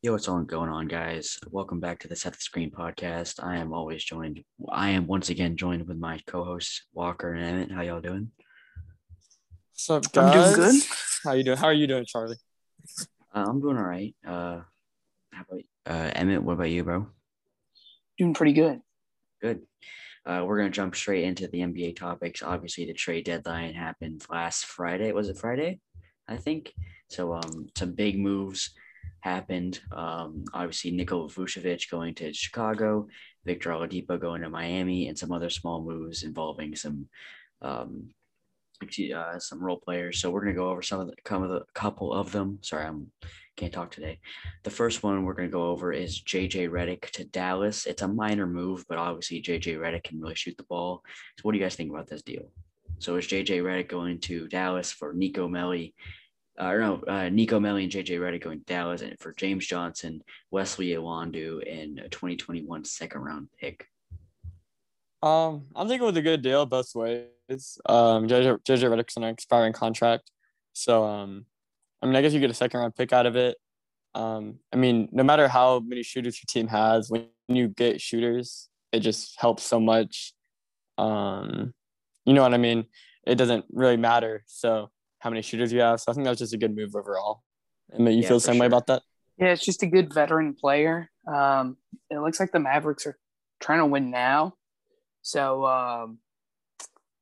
Yo, what's all going on, guys? Welcome back to the Set the Screen podcast. I am always joined. I am once again joined with my co-hosts Walker and Emmett. How y'all doing? What's up, I'm doing good. How you doing? How are you doing, Charlie? Uh, I'm doing all right. Uh, how about uh, Emmett? What about you, bro? Doing pretty good. Good. Uh, we're gonna jump straight into the NBA topics. Obviously, the trade deadline happened last Friday. Was it Friday? I think so. Um, some big moves happened. Um, obviously, Nikola Vucevic going to Chicago, Victor Oladipo going to Miami, and some other small moves involving some um, uh, some role players. So we're gonna go over some of the, come of the couple of them. Sorry, I'm can't talk today. The first one we're gonna go over is JJ Redick to Dallas. It's a minor move, but obviously JJ Redick can really shoot the ball. So what do you guys think about this deal? So is JJ Redick going to Dallas for Nico Melli? Uh, or no, uh, Nico Melli and JJ Redick going Dallas, and for James Johnson, Wesley Iwundu, and a 2021 second round pick. Um, I'm thinking it was a good deal both ways. Um, JJ, JJ Redick's on an expiring contract, so um, I mean, I guess you get a second round pick out of it. Um, I mean, no matter how many shooters your team has, when you get shooters, it just helps so much. Um, you know what I mean? It doesn't really matter. So how many shooters you have. So I think that was just a good move overall. And mean, you Yeah, feel the same way about that? Yeah, it's just a good veteran player. Um, it looks like the Mavericks are trying to win now. So, um,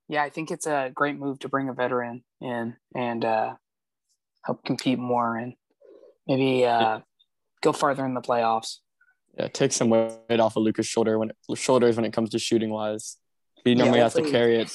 yeah, I think it's a great move to bring a veteran in and uh, help compete more and maybe uh, go farther in the playoffs. Yeah, take some weight off of Luka's shoulder when it, shoulders when it comes to shooting wise. He normally has to carry it.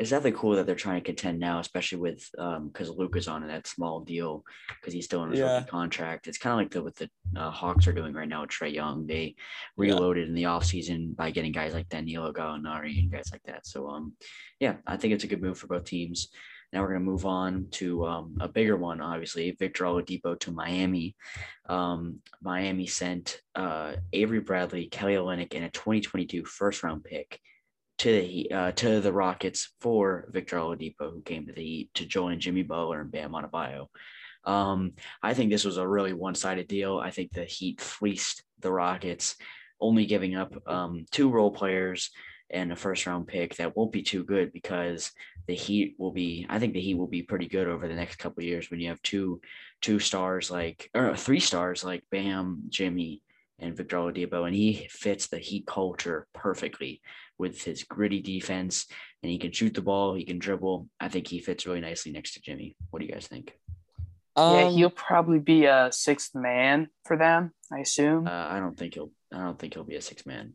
It's definitely cool that they're trying to contend now, especially with um because is on that small deal because he's still in his Yeah. rookie contract. It's kind of like the what the uh, Hawks are doing right now with Trae Young. They reloaded in the offseason by getting guys like Danilo Gallinari and guys like that. So um yeah, I think it's a good move for both teams. Now we're gonna move on to um, a bigger one, obviously. Victor Oladipo to Miami. Um, Miami sent uh, Avery Bradley, Kelly Olynyk, and a 2022 first round pick to the uh, to the Rockets for Victor Oladipo, who came to the Heat to join Jimmy Butler and Bam Adebayo. Um, I think this was a really one-sided deal. I think the Heat fleeced the Rockets, only giving up um, two role players and a first-round pick that won't be too good because the Heat will be. I think the Heat will be pretty good over the next couple years when you have two two stars like or three stars like Bam, Jimmy, and Victor Oladipo, and he fits the Heat culture perfectly with his gritty defense, and he can shoot the ball, he can dribble. I think he fits really nicely next to Jimmy. What do you guys think? yeah, Um, he'll probably be a sixth man for them, I assume. Uh, I don't think he'll. I don't think he'll be a six man.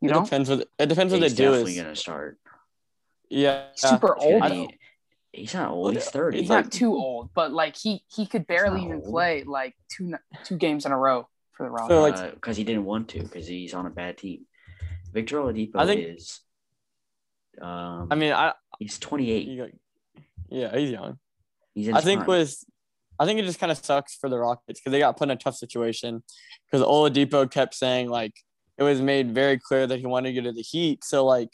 you it know, depends what it depends what He's they do. definitely Is, gonna start. yeah, super He's, gonna old. be- he's not old. He's thirty. He's not too old, but like he he could barely even old. play like two two games in a row for the Rockets. So, like- because he didn't want to because he's on a bad team. Victor Oladipo I think- is. Um, I mean, I he's twenty eight. you, yeah, he's young. He's in I think prime. was I think it just kind of sucks for the Rockets because they got put in a tough situation because Oladipo kept saying like it was made very clear that he wanted to go to the Heat. So like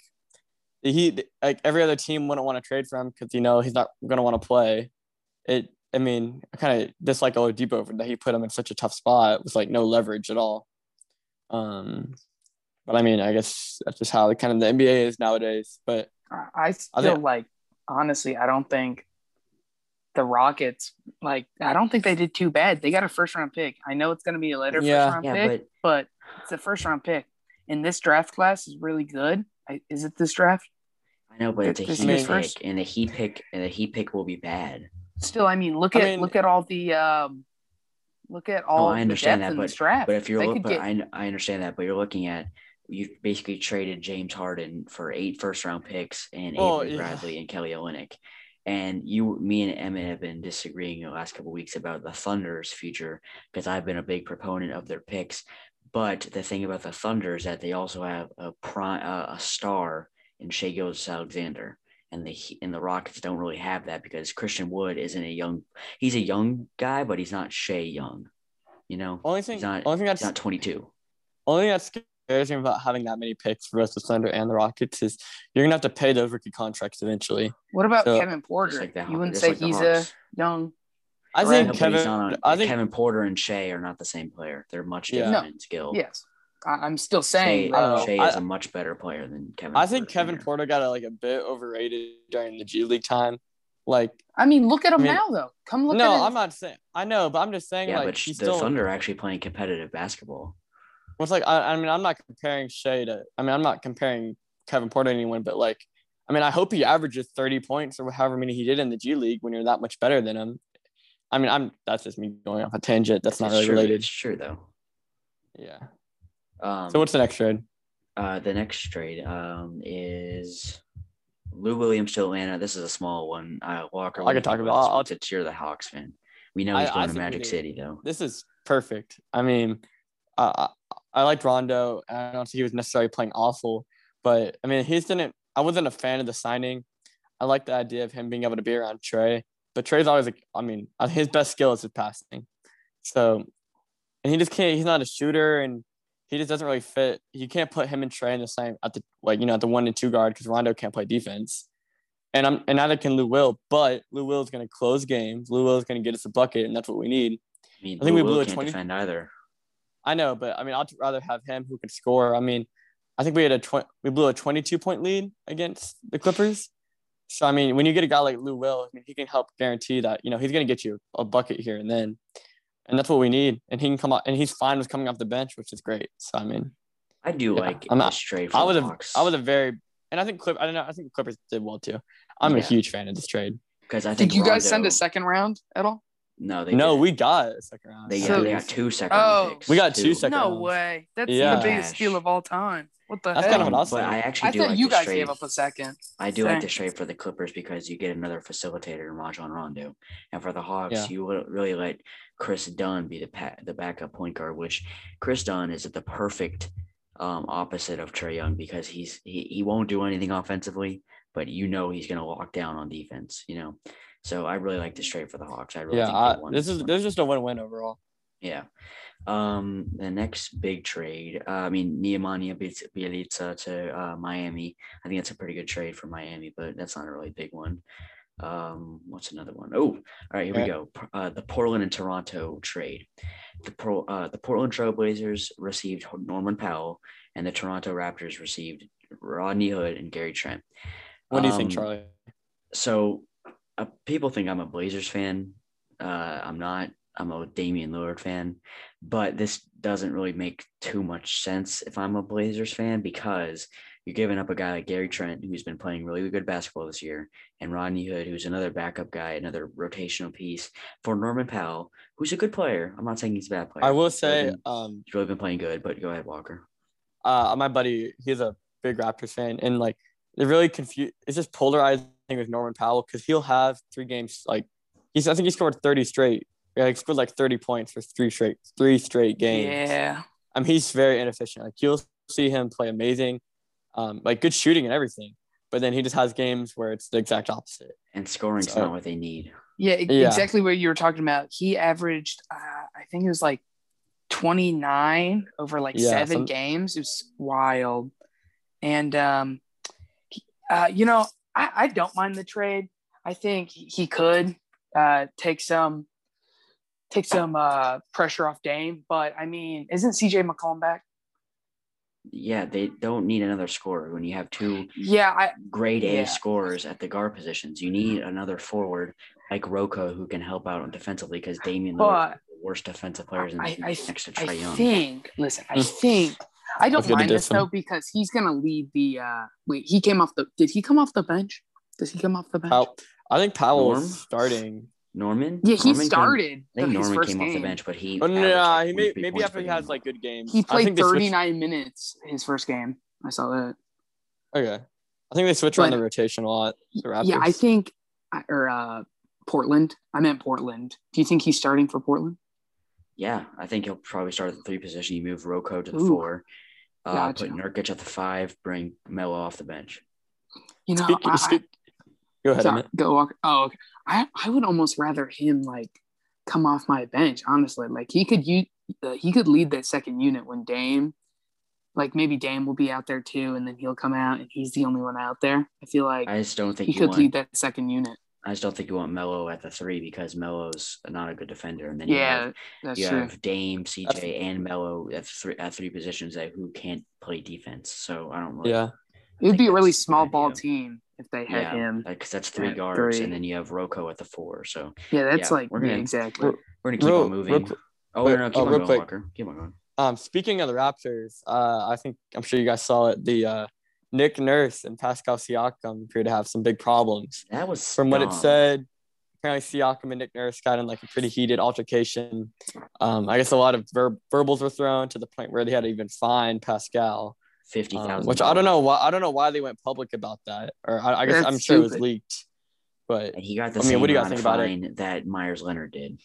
the Heat, like every other team wouldn't want to trade for him because you know he's not going to want to play. It, I mean, I kind of dislike Oladipo for that he put him in such a tough spot with like no leverage at all. Um, but I mean, I guess that's just how kind of the NBA is nowadays. But I- I I think- like honestly, I don't think the Rockets like I don't think they did too bad. They got a first round pick. I know it's gonna be a later Yeah. first round yeah, pick, but but it's a first round pick. And this draft class is really good. I, is it this draft? I know, but it's a This heat pick, first? and the heat pick, and the heat pick will be bad. Still, I mean, look I at mean- look at all the um look at all I understand the that, but- But if you're they looking, get I, I understand that, but you're looking at you basically traded James Harden for eight first round picks and Oh, Avery yeah. Bradley and Kelly Olynyk. And you, me, and Emmett have been disagreeing the last couple weeks about the Thunder's future because I've been a big proponent of their picks. But the thing about the Thunder is that they also have a prime, uh, a star in Shai Gilgeous Alexander, and the and the Rockets don't really have that because Christian Wood isn't a young. He's a young guy, but he's not Shai Young. You know, only thing, He's not- only thing that's he's not 22. only thing that scares me about having that many picks for both the Thunder and the Rockets is you're gonna have to pay those rookie contracts eventually. what about so- Kevin Porter? Just like the, you wouldn't say like he's a young I think No, Kevin. he's on- I think Kevin Porter and Shai are not the same player. They're much different No. in skill. Yes, I, I'm still Shai, saying. I don't that- know. Shai is a much better player than Kevin. I think Kevin Jr. Porter got like a bit overrated during the G League time. Like, I mean, look at him I mean- now, though. Come look no, at his, I'm not saying. I know, but I'm just saying Yeah, like but he's the still. Thunder are actually playing competitive basketball. Well, it's like I, I mean, I'm not comparing Shai to. I mean, I'm not comparing Kevin Porter to anyone, but like, I mean, I hope he averages 30 points or however many he did in the G League when you're that much better than him. I mean, I'm that's just me going off a tangent. That's not It's really true. related. It's true though. Yeah. Um, So what's the next trade? uh, the next trade um, is Lou Williams to Atlanta. This is a small one. Uh, Walker, I can talk about- this I'll- one, since you're the Hawks fan. We know he's I going to Magic City though. This is perfect. I mean, I I, I liked Rondo. I don't think he was necessarily playing awful, but I mean, he didn't. I wasn't a fan of the signing. I like the idea of him being able to be around Trae, but Trae's always like, I mean, uh, his best skill is his passing. So, and he just can't. He's not a shooter, and he just doesn't really fit. You can't put him and Trae in the same at the like you know at the one and two guard because Rondo can't play defense. And I'm and neither can Lou Will, but Lou Will is going to close games. Lou Will is going to get us a bucket, and that's what we need. I mean, I think Lou we blew Will a 20 defend either. I know, but I mean, I'd rather have him who can score. I mean, I think we had a tw- we blew a 22 point lead against the Clippers. So I mean, when you get a guy like Lou Will, I mean, he can help guarantee that you know he's going to get you a bucket here and then, and that's what we need. And he can come out, and he's fine with coming off the bench, which is great. So I mean, I do Yeah, like I'm this not- trade for I the was a Hawks I was a very and I think Clip I don't know I think Clippers did well too. I'm a huge fan of this trade. because I think Did you guys send a second round at all? No, they No, didn't. we got a second round. They, So- yeah, they got two second Oh. picks. We got two too. no rounds. way. That's Yeah. the biggest Cash. steal of all time. What the That's hell? kind of what I was But I saying. actually I do thought like you this guys trade. gave up a second. I do like Same. this trade for the Clippers because you get another facilitator in Rajon Rondo, and for the Hawks, Yeah. you would really let Chris Dunn be the pa- the backup point guard, which Chris Dunn is at the perfect um, opposite of Trae Young because he's he, he won't do anything offensively, but you know he's going to lock down on defense. You know, so I really like this trade for the Hawks. I really Yeah, think I, they this is one. this is just a win-win overall. Yeah. Um, the next big trade, uh, I mean, Nemanja Biel- Bjelica to uh, Miami. I think that's a pretty good trade for Miami, but that's not a really big one. Um, what's another one? Oh, all right, here we go. Uh, the Portland and Toronto trade. The Pro, uh, the Portland Trailblazers received Norman Powell, and the Toronto Raptors received Rodney Hood and Gary Trent. What do you think, Um, Charlie? so uh, people think I'm a Blazers fan. Uh, I'm not. I'm a Damian Lillard fan, but this doesn't really make too much sense if I'm a Blazers fan because you're giving up a guy like Gary Trent who's been playing really good basketball this year, and Rodney Hood who's another backup guy, another rotational piece for Norman Powell, who's a good player. I'm not saying he's a bad player. I will He's really say, been- um, he's really been playing good. But go ahead, Walker. uh, my buddy, he's a big Raptors fan, and like they're really confused. It's just polarizing with Norman Powell because he'll have three games. Like he's, I think he scored thirty straight. Yeah, he scored like thirty points for three straight, three straight games. Yeah. I mean, he's very inefficient. Like you'll see him play amazing, um, like good shooting and everything, but then he just has games where it's the exact opposite. And scoring's So- not what they need. Yeah, Yeah. exactly what you were talking about. He averaged, uh, I think it was like 29 over like Yeah, seven some- games. It was wild. And, um, he- uh, you know, I, I don't mind the trade. I think he could uh, take some take some uh, pressure off Dame. But I mean, isn't CJ McCollum back? Yeah, they don't need another scorer when you have two Yeah, I grade A Yeah. scorers at the guard positions. You need another forward like Rocco who can help out defensively because Damian Lillard is the worst defensive players in the I, league I, next to I Trae Young. think. Listen, I Mm. think. I don't Let's get to mind this this though because he's gonna lead the. uh Wait, he came off the. Did he come off the bench? Does he come off the bench? Powell, I think Powell Norm? starting. Norman? Yeah, he Norman came- started I think Norman came game. off the bench, but he. Oh, no, like he 23 may, maybe after he has game. like good games. He I played think they switched- 39 minutes his first game. I saw that. Okay, I think they switch around the rotation a lot. The Yeah, I think, or uh, Portland. I meant Portland. Do you think he's starting for Portland? Yeah, I think he'll probably start at the three position. You move Rocco to the Ooh. four, uh, Gotcha. put Nurkic at the five, bring Melo off the bench. You know, Speak- I, I- speak- go ahead. sorry, Emmett. go walk. Oh, okay. I I would almost rather him like come off my bench. Honestly, like he could you uh, he could lead that second unit when Dame, like maybe Dame will be out there too, and then he'll come out and he's the only one out there. I feel like I just don't think he you could want. lead that second unit. I just don't think you want Melo at the three because Melo's not a good defender, and then you Yeah, have, that's you true. have Dame, CJ, That's- and Melo at three at three positions that who can't play defense. So I don't really. Yeah. It would be a really that's a good small ball idea. team if they had Yeah, him. because that's three guards, three. and then you have Rocco at the four. So Yeah, that's yeah, like we're gonna- exactly. we're gonna keep Real- on moving. real qu- oh, wait, no, keep oh, on real going, quick. Walker. Keep on going. Um, speaking of the Raptors, uh, I think I'm sure you guys saw it. The uh, Nick Nurse and Pascal Siakam appear to have some big problems. That was From what it said, apparently Siakam and Nick Nurse got in like a pretty heated altercation. Um, I guess a lot of ver- verbals were thrown to the point where they had to even fine Pascal, fifty um, which I don't know why. I don't know why they went public about that, or I, I guess That's I'm sure it was leaked. But And he got the I mean, same what do you guys think about it? that Meyers Leonard did,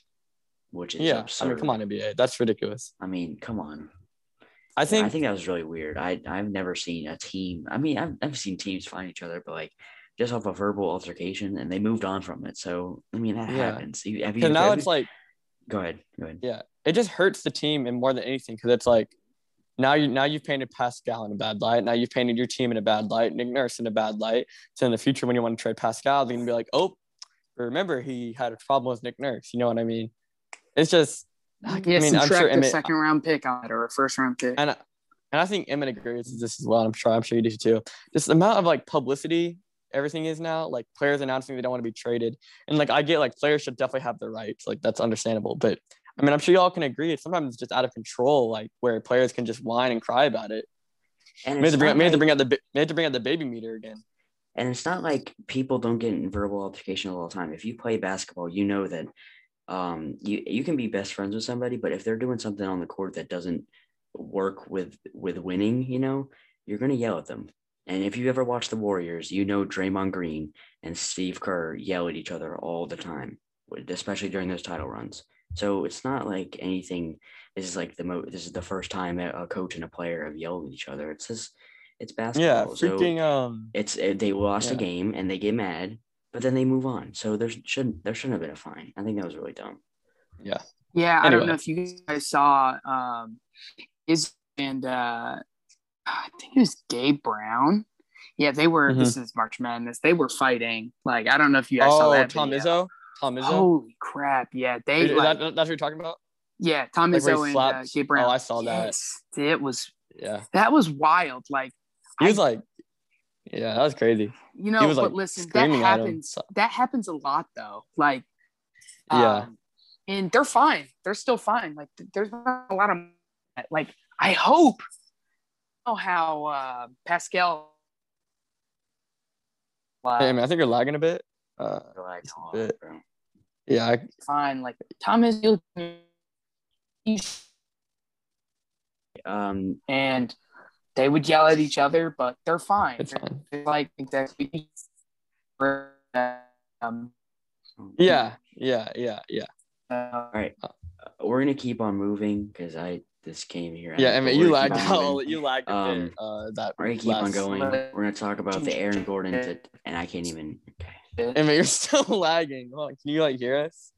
which is yeah, absurd. I mean, come on, NBA, that's ridiculous. I mean, come on. I think I think that was really weird. I I've never seen a team. I mean, I've I've seen teams find each other, but like just off a verbal altercation, and they moved on from it. So I mean, that Yeah. happens. Have you? because now have it's you- like go ahead. Go ahead. yeah, it just hurts the team and more than anything because it's like now you now you've painted Pascal in a bad light. Now you've painted your team in a bad light, Nick Nurse in a bad light. So in the future, when you want to trade Pascal, they're gonna be like, oh, remember he had a problem with Nick Nurse. You know what I mean? It's just, I Yeah, mean, I'm sure a Emmett, second round pick on it or a first round pick. and I, and I think Emmett agrees with this as well. I'm sure I'm sure you do too. Just the amount of like publicity everything is now, like players announcing they don't want to be traded, and like I get like players should definitely have their rights, like that's understandable. But I mean, I'm sure y'all can agree. It's sometimes it's just out of control, like where players can just whine and cry about it. And May have it's to bring may have to bring out the may have to bring out the baby meter again. And it's not like people don't get in verbal altercation all the time. If you play basketball, you know that um, you you can be best friends with somebody, but if they're doing something on the court that doesn't work with with winning, you know, you're gonna yell at them. And if you ever watch the Warriors, you know Draymond Green and Steve Kerr yell at each other all the time, especially during those title runs. So it's not like anything. This is like the mo. This is the first time a a coach and a player have yelled at each other. It's just it's Yeah, basketball. so freaking um. it's uh, they lost a game and they get mad, but then they move on. So there shouldn't there shouldn't have been a fine. I think that was really dumb. Yeah, Yeah. I don't know if you guys saw um is and uh I think it was Gabe Brown. Yeah, they were this is March Madness. They were fighting. Like I don't know if you guys saw Oh, that. Tom video. Izzo. Tom Izzo. Holy crap. Yeah, they Is- is like, that, that's what you're talking about? yeah, Tom like where he Izzo and uh, slaps- Gabe Brown. Oh, I saw that. Yes, it was Yeah. that was wild. Like He was I- like, yeah, that was crazy. you know, he was but like listen, that screaming at him. happens. That happens a lot though. Like Yeah. um, and they're fine. They're still fine. Like there's not a lot of like I hope oh how uh Pascal Hey, I mean, I think you're lagging a bit. Uh, They're like, a "Oh, bit- bro." Yeah, I, fine. Like Thomas you Um, and they would yell at each other, but they're fine. it's fine. they're like exactly um Yeah, yeah, yeah, yeah. uh, we're gonna keep on moving because I this came here. Yeah, I mean, you lagged out. You lagged a Um, bit. Uh, that We're gonna keep on going. We're gonna talk about the Aaron Gordon, to, and I can't even. Okay. Mean, you're still lagging. Hold on, can you like hear us?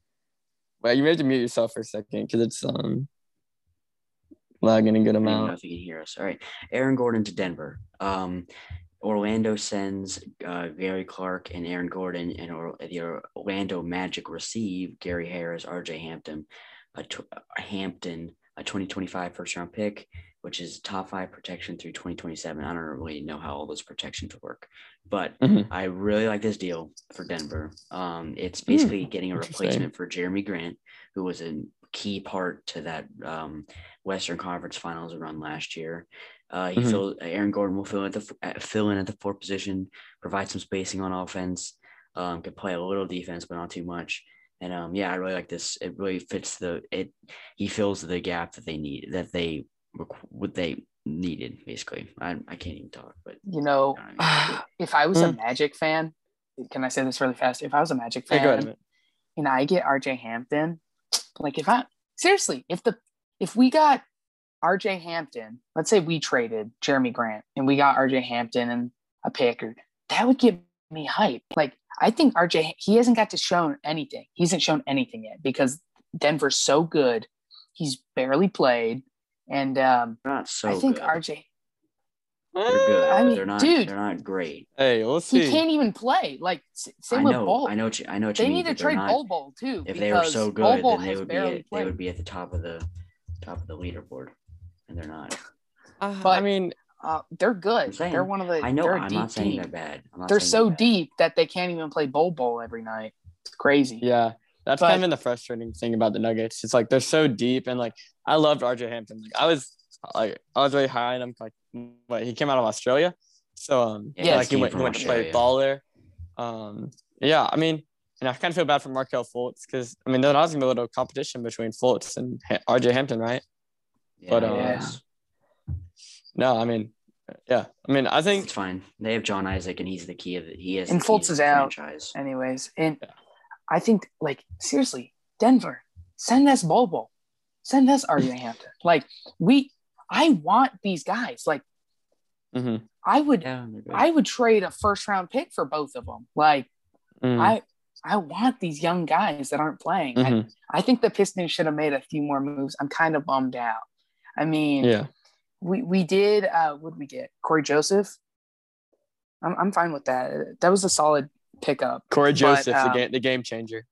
Well, you may have to mute yourself for a second because it's um lagging a good amount. I don't know if you can hear us. All right, Aaron Gordon to Denver. Um, Orlando sends uh, Gary Clark and Aaron Gordon, and or, the Orlando Magic receive Gary Harris, R.J. Hampton, a tw- a Hampton, a 2025 first round pick, which is top five protection through 2027. I don't really know how all those protections work, but Mhm. I really like this deal for Denver. Um, it's basically getting a Hmm, replacement for Jerami Grant, who was a key part to that um, Western Conference Finals run last year. Uh, he Mhm. fill, Aaron Gordon will fill at the at- fill in at the four position, provide some spacing on offense, um, can play a little defense but not too much. And um, yeah, I really like this. It really fits the it. He fills the gap that they need that they what they needed basically. I I can't even talk, but you know, You know what I if I was a Mm. Magic fan, can I say this really fast? If I was a Magic fan go ahead. and I get RJ Hampton, like if I seriously, if the if we got RJ Hampton, let's say we traded Jerami Grant and we got RJ Hampton and a picker, that would get me hype. Like I think RJ he hasn't got to show anything. He hasn't shown anything yet because Denver's so good. He's barely played. And um not so. I think good. RJ They're good. I but mean, they're not. dude. they're not great. Hey, we'll see. He can't even play. Like same I with know. I know. What you, I know what They you mean. need to but they're trade not- Bol Bol too. If they were so good, Bol then they would be. At, they would be at the top of the top of the leaderboard, and they're not. Uh, I mean, Uh, they're good. saying- they're one of the. I know. They're a I'm not saying team. they're bad. I'm not They're saying so bad. deep that they can't even play Bol Bol every night. It's crazy. yeah, that's But- kind of been the frustrating thing about the Nuggets. It's like they're so deep, and like I loved RJ Hampton. Like I was like I was really high on him. Like what he came out of Australia, so um Yeah, yeah, like he went, he went to play Australia. ball there. Um yeah, I mean, and I kind of feel bad for Markelle Fultz because I mean there's not gonna be a little competition between Fultz and Ha- RJ Hampton, right? Yeah, But, uh, yes. No, I mean, yeah, I mean I think it's fine. They have John Isaac, and he's the key of it. He is. And the key Fultz to is the out. Franchise. Anyways, and Yeah. I think like seriously, Denver, send us Bol Bol, send us RJ Hampton. Like we, I want these guys. Like mhm, I would, Yeah. I would trade a first round pick for both of them. Like mhm, I, I want these young guys that aren't playing. I, mhm, I think the Pistons should have made a few more moves. I'm kind of bummed out. I mean, yeah. we we did. Uh, what did we get? Cory Joseph. I'm I'm fine with that. That was a solid pickup. Cory But, Joseph, um, the game the game changer.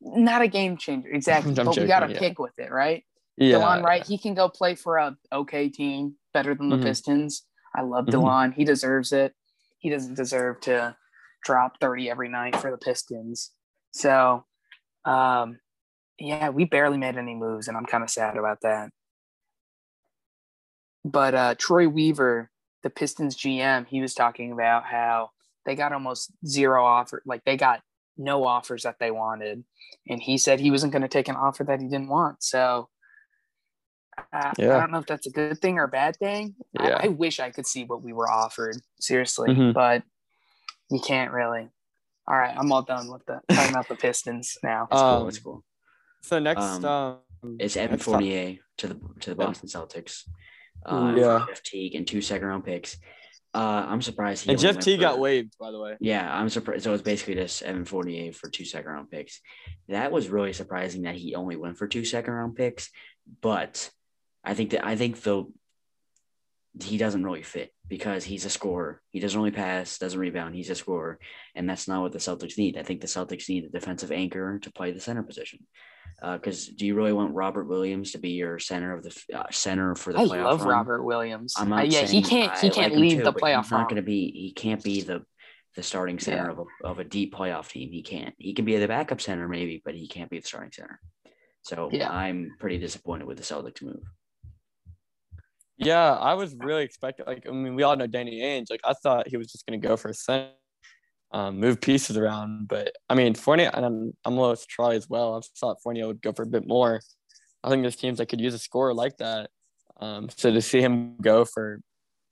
Not a game changer, exactly. But we got to yeah. pick with it, right? Yeah, Delon Wright, he can go play for a okay team, better than the Mhm. Pistons. I love Mhm. Delon. He deserves it. He doesn't deserve to drop 30 every night for the Pistons. So, um, yeah, we barely made any moves, and I'm kind of sad about that. But uh, Troy Weaver, the Pistons GM, he was talking about how they got almost zero offer, like they got no offers that they wanted, and he said he wasn't going to take an offer that he didn't want. So, uh, Yeah. I don't know if that's a good thing or a bad thing. I- Yeah. I, wish I could see what we were offered, seriously, Mhm. but you can't really. All right, I'm all done with the talking about the Pistons now. It's cool. Um, It's cool. So next, Um, um, It's Evan Fournier to the to the Yeah. Boston Celtics. Uh, Yeah. Jeff Teague and two second round picks. Uh, I'm surprised he and Jeff T got waived, by the way. Yeah, I'm surprised. So it's basically just Evan Fournier for two second round picks. That was really surprising that he only went for two second round picks. But I think that I think the he doesn't really fit because he's a scorer. He doesn't really pass, doesn't rebound. He's a scorer, and that's not what the Celtics need. I think the Celtics need a defensive anchor to play the center position. Because do you really want Robert Williams to be your center of the uh, center for the playoffs? I playoff love run? Robert Williams. I'm Uh, not yeah, he can't. He I can't like lead too, the playoff He's not going to be. He can't be the the starting center Yeah. of a of a deep playoff team. He can't. He can be the backup center maybe, but he can't be the starting center. So Yeah. I'm pretty disappointed with the Celtics move. Yeah, I was really expecting. Like, I mean, we all know Danny Ainge. Like, I thought he was just gonna go for a center, um, move pieces around. But I mean, Fournier, and I'm I'm low with Troy as well. I thought Fournier would go for a bit more. I think there's teams that could use a scorer like that. Um, so to see him go for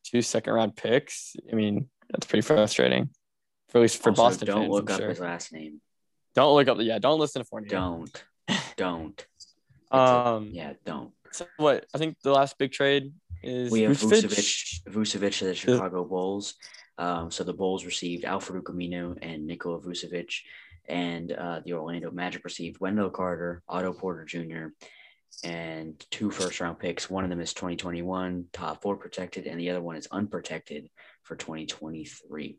two second round picks, I mean, that's pretty frustrating. For at least for Also, Boston don't fans, look I'm up sure. his last name. Don't look up. Yeah, don't listen to Fournier. Don't. Don't. It's a- Um, yeah, don't. So what? I think the last big trade is We have Vucevic. Vucevic, to the Chicago Bulls. Um, so the Bulls received Al-Farouq Aminu and Nikola Vucevic, and uh, the Orlando Magic received Wendell Carter, Otto Porter Jr., and two first round picks. One of them is 2021, top four protected, and the other one is unprotected for 2023.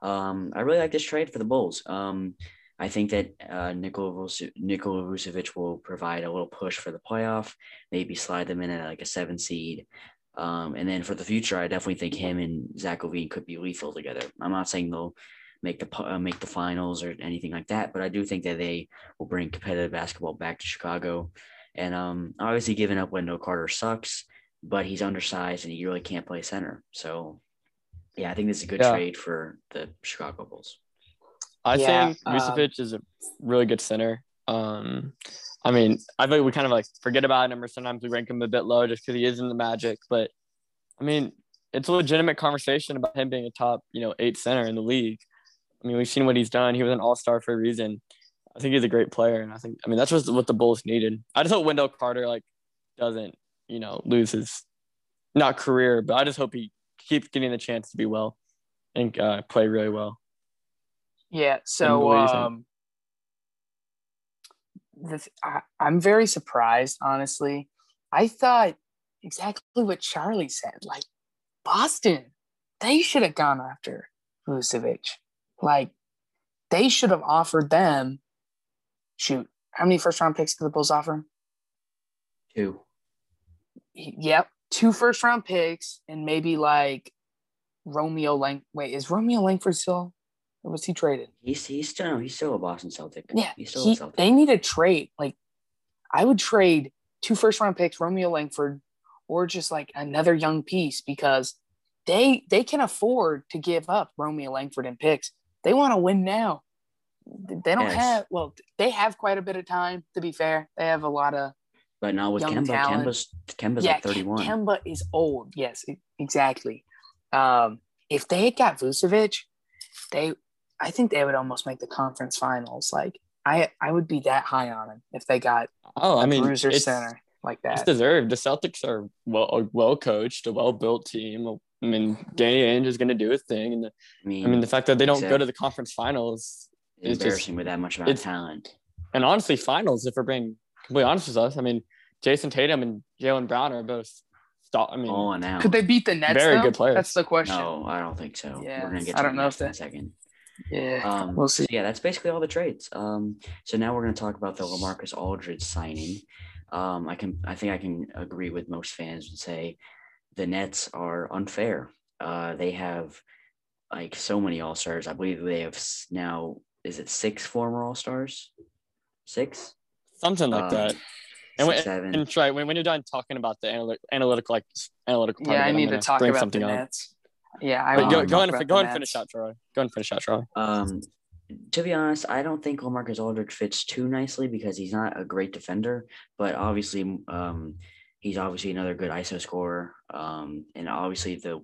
Um, I really like this trade for the Bulls. Um, I think that uh, Nikola, Nikola Vucevic will provide a little push for the playoff, maybe slide them in at like a seven seed. Um, and then for the future, I definitely think him and Zach LaVine could be lethal together. I'm not saying they'll make the uh, make the finals or anything like that, but I do think that they will bring competitive basketball back to Chicago. And um, obviously, giving up Wendell Carter sucks, but he's undersized and he really can't play center. So, yeah, I think this is a good Yeah. trade for the Chicago Bulls. I Yeah, think um, Vucevic is a really good center. Um, I mean, I think we kind of like forget about him, or sometimes we rank him a bit low just because he is in the Magic. But I mean, it's a legitimate conversation about him being a top, you know, eight center in the league. I mean, we've seen what he's done. He was an All Star for a reason. I think he's a great player, and I think, I mean, that's just what the Bulls needed. I just hope Wendell Carter like doesn't, you know, lose his not career, but I just hope he keeps getting the chance to be well and uh, play really well. Yeah. So what do you um, this, I, I'm very surprised, honestly. I thought exactly what Charlie said. Like Boston, they should have gone after Vucevic. Like they should have offered them. Shoot, how many first round picks did the Bulls offer? Two. Yep, two first round picks and maybe like Romeo Lang. Wait, is Romeo Langford still? Or was he traded? He's he's still no, he's still a Boston Celtic. Yeah, he's still he, a Celtic. they need a trade. Like, I would trade two first round picks, Romeo Langford, or just like another young piece because they they can afford to give up Romeo Langford and picks. They want to win now. They don't Yes. have well, they have quite a bit of time. To be fair, they have a lot of but now with Kemba. talent. Kemba's Kemba's yeah. like 31. Kemba is old. Yes, exactly. Um, if they had got Vucevic, they I think they would almost make the conference finals. Like I I would be that high on them if they got Oh, I mean, bruiser it's, center like it's that. deserved. The Celtics are well a well coached, a well built team. I mean, Danny Ainge is going to do his thing, and the, I mean, I mean the fact that they don't go to the conference finals, it's just- embarrassing with that much amount of it's- talent. and honestly, finals. If we're being completely honest with us, I mean, Jayson Tatum and Jaylen Brown are both. Stop. I mean, All and out. Could they beat the Nets? Very though? good players. That's the question. No, I don't think so. Yeah, We're gonna get. I don't know Nets if in a that- second. Yeah, Um, we'll so see. yeah, that's basically all the trades. Um, so now we're going to talk about the LaMarcus Aldridge signing. Um, I can, I think I can agree with most fans and say the Nets are unfair. Uh, they have like so many All Stars. I believe they have now. Is it six former All Stars? Six. something like Um, that. And, six, when, seven. and try when, when you're done talking about the analytic, analytical, like analytical. part Yeah, of I it, I'm need to gonna talk bring about the something up. Nets. Yeah, I Wait, go, go ahead and go ahead and finish Nets. out, Troy. Go ahead and finish out, Troy. Um, to be honest, I don't think LaMarcus Aldridge fits too nicely because he's not a great defender, but obviously, um, he's obviously another good ISO scorer. Um, and obviously the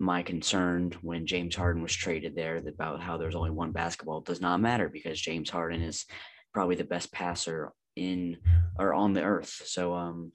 my concern when James Harden was traded there about how there's only one basketball does not matter because James Harden is probably the best passer in or on the earth. So um,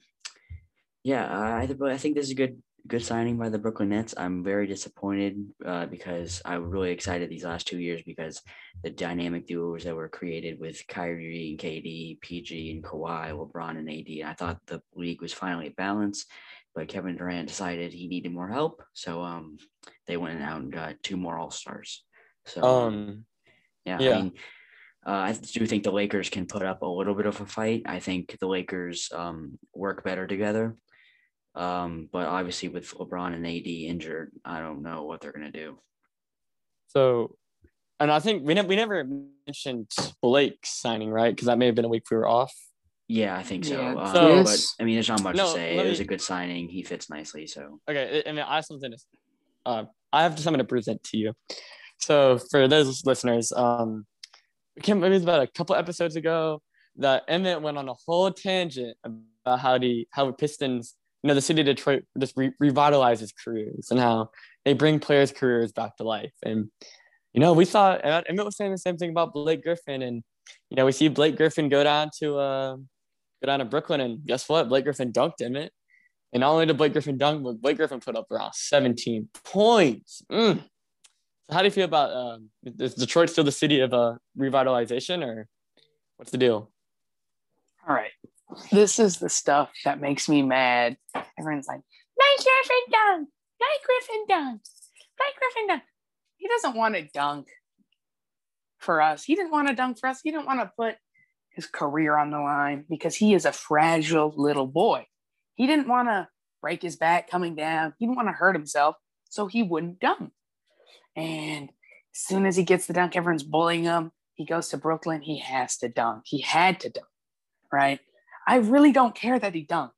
yeah, I I- I think this is a good good signing by the Brooklyn Nets. I'm very disappointed uh, because I was really excited these last two years because the dynamic duos that were created with Kyrie and KD, PG and Kawhi, LeBron and AD. I thought the league was finally balanced, but Kevin Durant decided he needed more help, so um, they went out and got two more All Stars. So Um, yeah, yeah. I mean, uh, I do think the Lakers can put up a little bit of a fight. I think the Lakers um, work better together. Um, but obviously, with LeBron and AD injured, I don't know what they're gonna do. so, and I think we never we never mentioned Blake signing right because that may have been a week we were off. Yeah, I think so. Yeah, um, so- but I mean, there's not much No, to say. let It was me- a good signing. He fits nicely. So Okay, I I mean, I have something to, uh, I have something to present to you. So for those listeners, um, I can't remember it was about a couple episodes ago that Emmett went on a whole tangent about how the how the Pistons, you know, the city of Detroit just re- revitalizes careers and how they bring players' careers back to life. And you know, we saw and Emmett was saying the same thing about Blake Griffin, and you know, we see Blake Griffin go down to uh, go down to Brooklyn, and guess what? Blake Griffin dunked Emmett. And not only did Blake Griffin dunk, but Blake Griffin put up around 17 points. Mm. So how do you feel about um, is Detroit still the city of uh, revitalization, or what's the deal? All right. This is the stuff that makes me mad. Everyone's like, Blake Griffin dunk. Blake Griffin dunk. Blake Griffin dunk. He doesn't want to dunk for us. He didn't want to dunk for us. He didn't want to put his career on the line because he is a fragile little boy. He didn't want to break his back coming down. He didn't want to hurt himself, so he wouldn't dunk. And as soon as he gets the dunk, everyone's bullying him. He goes to Brooklyn. He has to dunk. He had to dunk right? I really don't care that he dunked.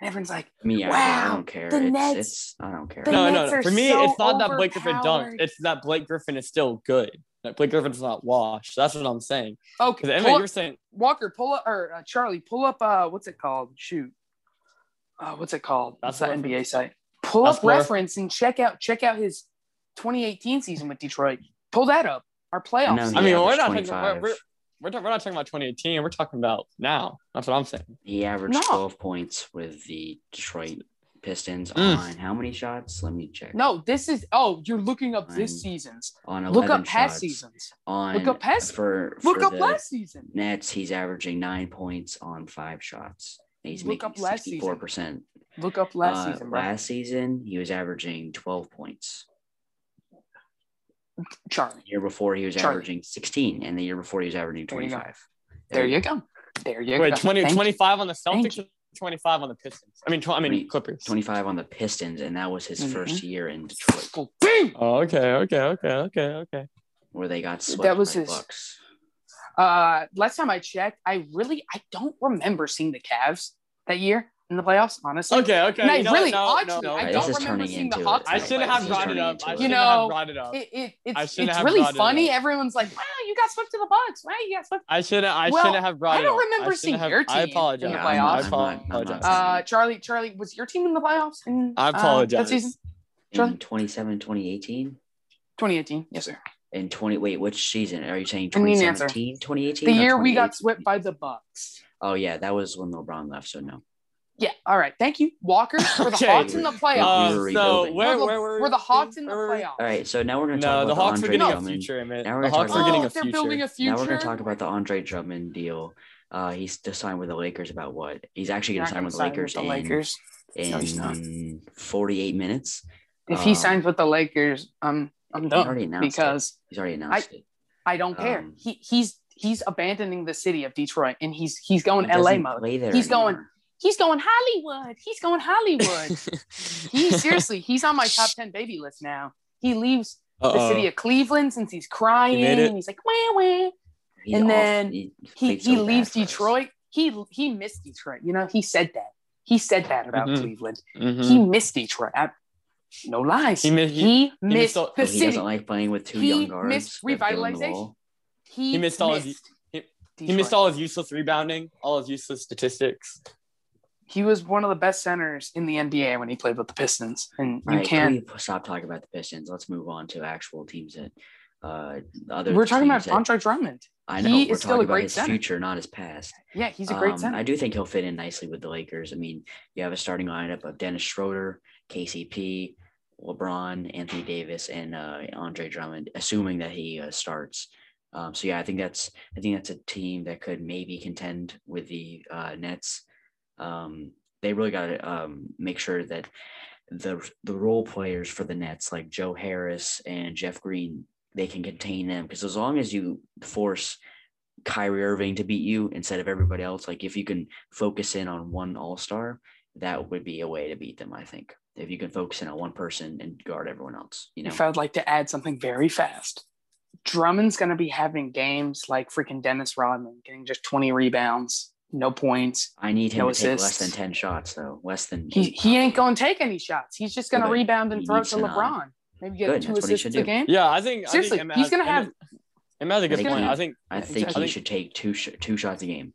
And everyone's like, me, I, I don't care. the it's, Nets- it's I don't care. the no, no, Nets no. are For me, so it's not that Blake Griffin overpowered. dunked. It's that Blake Griffin is still good. That Blake Griffin's not washed. That's what I'm saying. okay, Because pull you're saying Walker, pull up, or uh, Charlie, pull up, uh, what's it called? Shoot. Uh, what's it called? That's the Basketball NBA site. Pull up Basketball reference and check out check out his 2018 season with Detroit. Pull that up. Our playoffs. know season. I mean, we're not talking. 25. We're, we're, we're, we're not talking about 2018. We're talking about now. That's what I'm saying. He averaged No. 12 points with the Detroit Pistons Mm. on how many shots? Let me check. no, this is oh, you're looking up this season's. on 11 Look up past seasons. On Look up past- for, Look up last season. Nets. He's averaging nine points on five shots. He's Look making up last 64 percent. Look up last uh, season, bro. Last season, he was averaging 12 points. Charlie. The year before he was Charlie. averaging 16, and the year before he was averaging There you go. 25. There you go. There you Wait, go. 20, Thank you. 25 on the Celtics, 25 on the Pistons. I mean, tw- I mean 20 Clippers. 25 on the Pistons, and that was his Mhm. first year in Detroit, Oh! Oh, okay, okay, okay, okay, okay. where they got swept That was by his- the Bucks. Uh, last time I checked, I really I don't remember seeing the Cavs that year in the playoffs. Honestly, Okay, okay. And I you know what? really, no, actually, no, no. I This don't remember turning seeing the into Hawks. I shouldn't have playoffs. This is brought it up. I shouldn't You have know, brought it up. It, it, it's it's really brought it funny. Everyone's like, "Wow, you got swept to the Bucks. Wow, you got swept." I shouldn't. I Well, shouldn't have brought I don't remember I seeing have, your team I in the apologize. Yeah, I, I'm not- I I'm I'm not apologize. Uh, Charlie, Charlie, was your team in the playoffs? In, I uh, that season, In Charlie? 27, 2018? 2018. Yes, sir. In 20, wait, which season? Are you saying I need an answer. 2017, 2018? The year we got swept by the Bucks. Oh, yeah, that was when LeBron left, so no. Yeah. All right. Thank you, Walker. For the Okay. Hawks in the playoffs. were Uh, so rebuilding. where, We're the- where were we're the Hawks in the playoffs. All right, so now we're going to No, talk the about Hawks the are Andre getting a Drummond. future, man. Now we're The gonna Hawks talk are about- getting Oh, a future. building a future. Now we're going to talk about the Andre Drummond deal. Uh, he's to sign with the Lakers about what? He's actually going to not sign gonna with the Lakers the in, Lakers. No, he's not. in 48 minutes. If he Um, signs with the Lakers, I'm I'm He done already announced it. because He's already announced it. I don't care. Um, he he's he's abandoning the city of Detroit and he's he's going He LA mode. play there He's going- anymore. He's going Hollywood. He's going Hollywood. he seriously, he's on my top ten baby list now. He leaves the Uh-oh. city of Cleveland since he's crying. He and he's like, wah, wah. He's and then he, He he so leaves. Detroit. He he missed Detroit. You know, he said that. He said that about Mhm. Cleveland. Mhm. He missed Detroit. I- no lies. He He, mi- he- missed, missed all- the he city. doesn't like playing with two He young guards. missed that fill in revitalization. He, He missed all his- missed he- He missed all his useless rebounding, all his useless statistics. He was one of the best centers in the NBA when he played with the Pistons, and you right, can't. stop talking about the Pistons? Let's move on to actual teams that uh other We're talking about Andre Drummond. I know he we're is still a talking about great his center. future, not his past. Yeah, he's a great Um, center. I do think he'll fit in nicely with the Lakers. I mean, you have a starting lineup of Dennis Schroeder, KCP, LeBron, Anthony Davis, and uh, Andre Drummond, assuming that he uh, starts. Um, so yeah, I think that's I think that's a team that could maybe contend with the uh, Nets. Um, they really got to um, make sure that the the role players for the Nets, like Joe Harris and Jeff Green, they can contain them because as long as you force Kyrie Irving to beat you instead of everybody else. Like if you can focus in on one all star, that would be a way to beat them. I think if you can focus in on one person and guard everyone else. You know, if I'd like to add something very fast, Drummond's going to be having games like freaking Dennis Rodman, getting just 20 rebounds, no points. I need him no to take less than ten shots though, less than. he, he ain't going to take any shots. He's just going to Good. rebound and He throw it needs to to not. LeBron. Maybe get Good, two that's assists should a game. Yeah, I think Seriously, I think he's has- gonna Em- have- Em has a good think point. he- I think I Yeah, think exactly. he should take two sh- two shots a game.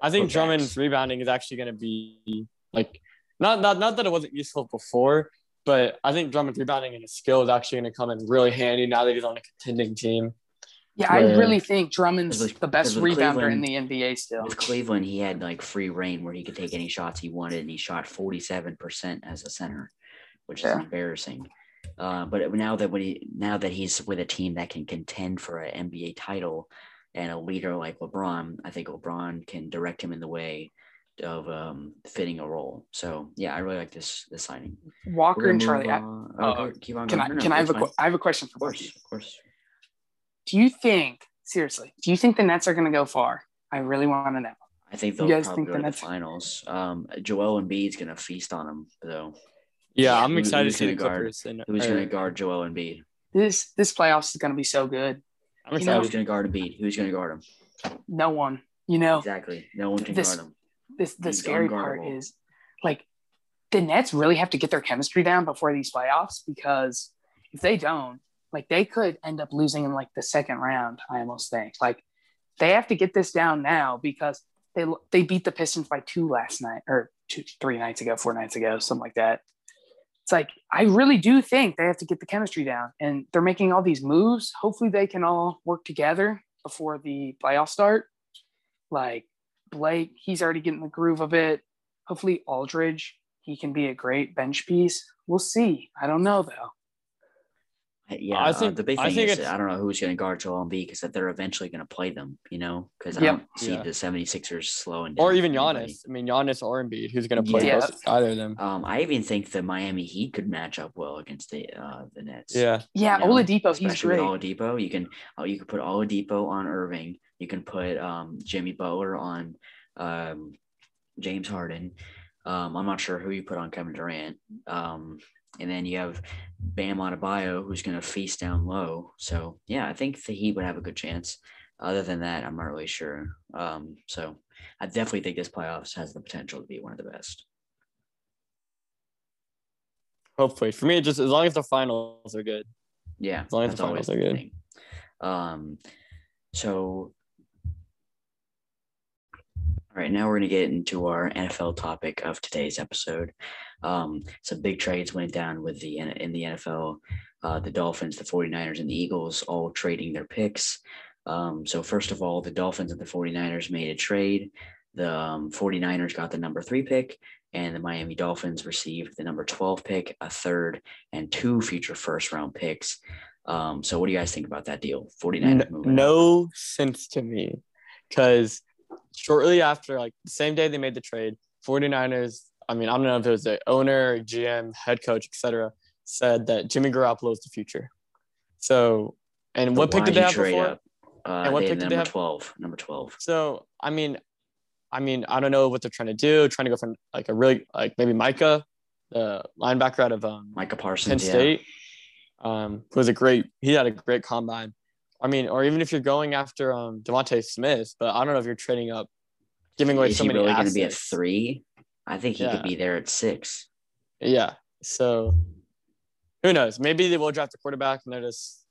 I think Drummond's backs. rebounding is actually going to be like not, not not that it wasn't useful before, but I think Drummond's rebounding and his skill is actually going to come in really handy now that he's on a contending team. Yeah, I really think Drummond's with- the best rebounder in the NBA still. With Cleveland, he had like free reign where he could take any shots he wanted, and he shot forty seven percent as a center, which is embarrassing. Uh, but now that when he now that he's with a team that can contend for an NBA title and a leader like LeBron, I think LeBron can direct him in the way of um, fitting a role. So yeah, I really like this this signing. Walker and Charlie, I, oh, oh, keep on can I. Can I have a fine. I have a question for Of course, of course. Do you think seriously? Do you think the Nets are going to go far? I really want to know. I think they'll guys probably think go the to the Nets- finals. Um, Joel Embiid's gonna feast on him though. Yeah, Yeah, I'm who- excited to who's see the gonna guard- Clippers. And, Who's or- gonna guard Joel Embiid? This this playoffs is going to be so good. I'm you know- Who's gonna guard Embiid? Who's gonna guard him? No one, you know, Exactly. No one can This- guard him. this the He's scary part is like the Nets really have to get their chemistry down before these playoffs because if they don't, like they could end up losing in like the second round. I almost think like they have to get this down now because they they beat the Pistons by two last night or two three nights ago, four nights ago, something like that. It's like I really do think they have to get the chemistry down, and they're making all these moves. Hopefully, they can all work together before the playoffs start. Like Blake, he's already getting the groove of it. Hopefully, Aldridge, he can be a great bench piece. We'll see. I don't know though. Yeah, I uh, think- the big I thing think is I don't know who's going to guard Joel Embiid because that they're eventually going to play them, you know, because I Yep. don't see Yeah. the 76ers slowing down. Or even anybody. Giannis. I mean, Giannis or Embiid, who's going to play Yeah. both, either of them. Um, I even think the Miami Heat could match up well against the uh, the Nets. Yeah. Yeah, you know, Oladipo, he's great. with Oladipo. You can oh, you can put Oladipo on Irving. You can put um, Jimmy Butler on um, James Harden. Um, I'm not sure who you put on Kevin Durant. Um, and then you have Bam Adebayo, who's going to feast down low. So yeah, I think the Heat would have a good chance. Other than that, I'm not really sure. Um, so I definitely think this playoffs has the potential to be one of the best. Hopefully. For me, just as long as the finals are good. Yeah, As long as the finals are good. thing. Um, so all right, now we're going to get into our NFL topic of today's episode. Um, some big trades went down with the in the NFL. Uh, the Dolphins, the 49ers, and the Eagles all trading their picks. Um, so first of all, the Dolphins and the 49ers made a trade. The um, 49ers got the number three pick, and the Miami Dolphins received the number 12 pick, a third, and two future first round picks. Um, so what do you guys think about that deal? 49ers N- no sense to me because shortly after, like the same day they made the trade, 49ers, I mean, I don't know if it was the owner, GM, head coach, etc., said that Jimmy Garoppolo is the future. So, and But what pick did they have before? up? Uh, And what they pick did they number have? 12. Number 12. So, I mean, I mean, I don't know what they're trying to do. Trying to go from like a really like maybe Micah, the linebacker out of um, Micah Penn Parsons. yeah. State, um, who was a great. He had a great combine. I mean, or even if you're going after um DeVonta Smith, but I don't know if you're trading up, giving away Is so he many really going to be at three? I think he Yeah. could be there at six. Yeah. So, who knows? Maybe they will draft a quarterback, and they're just,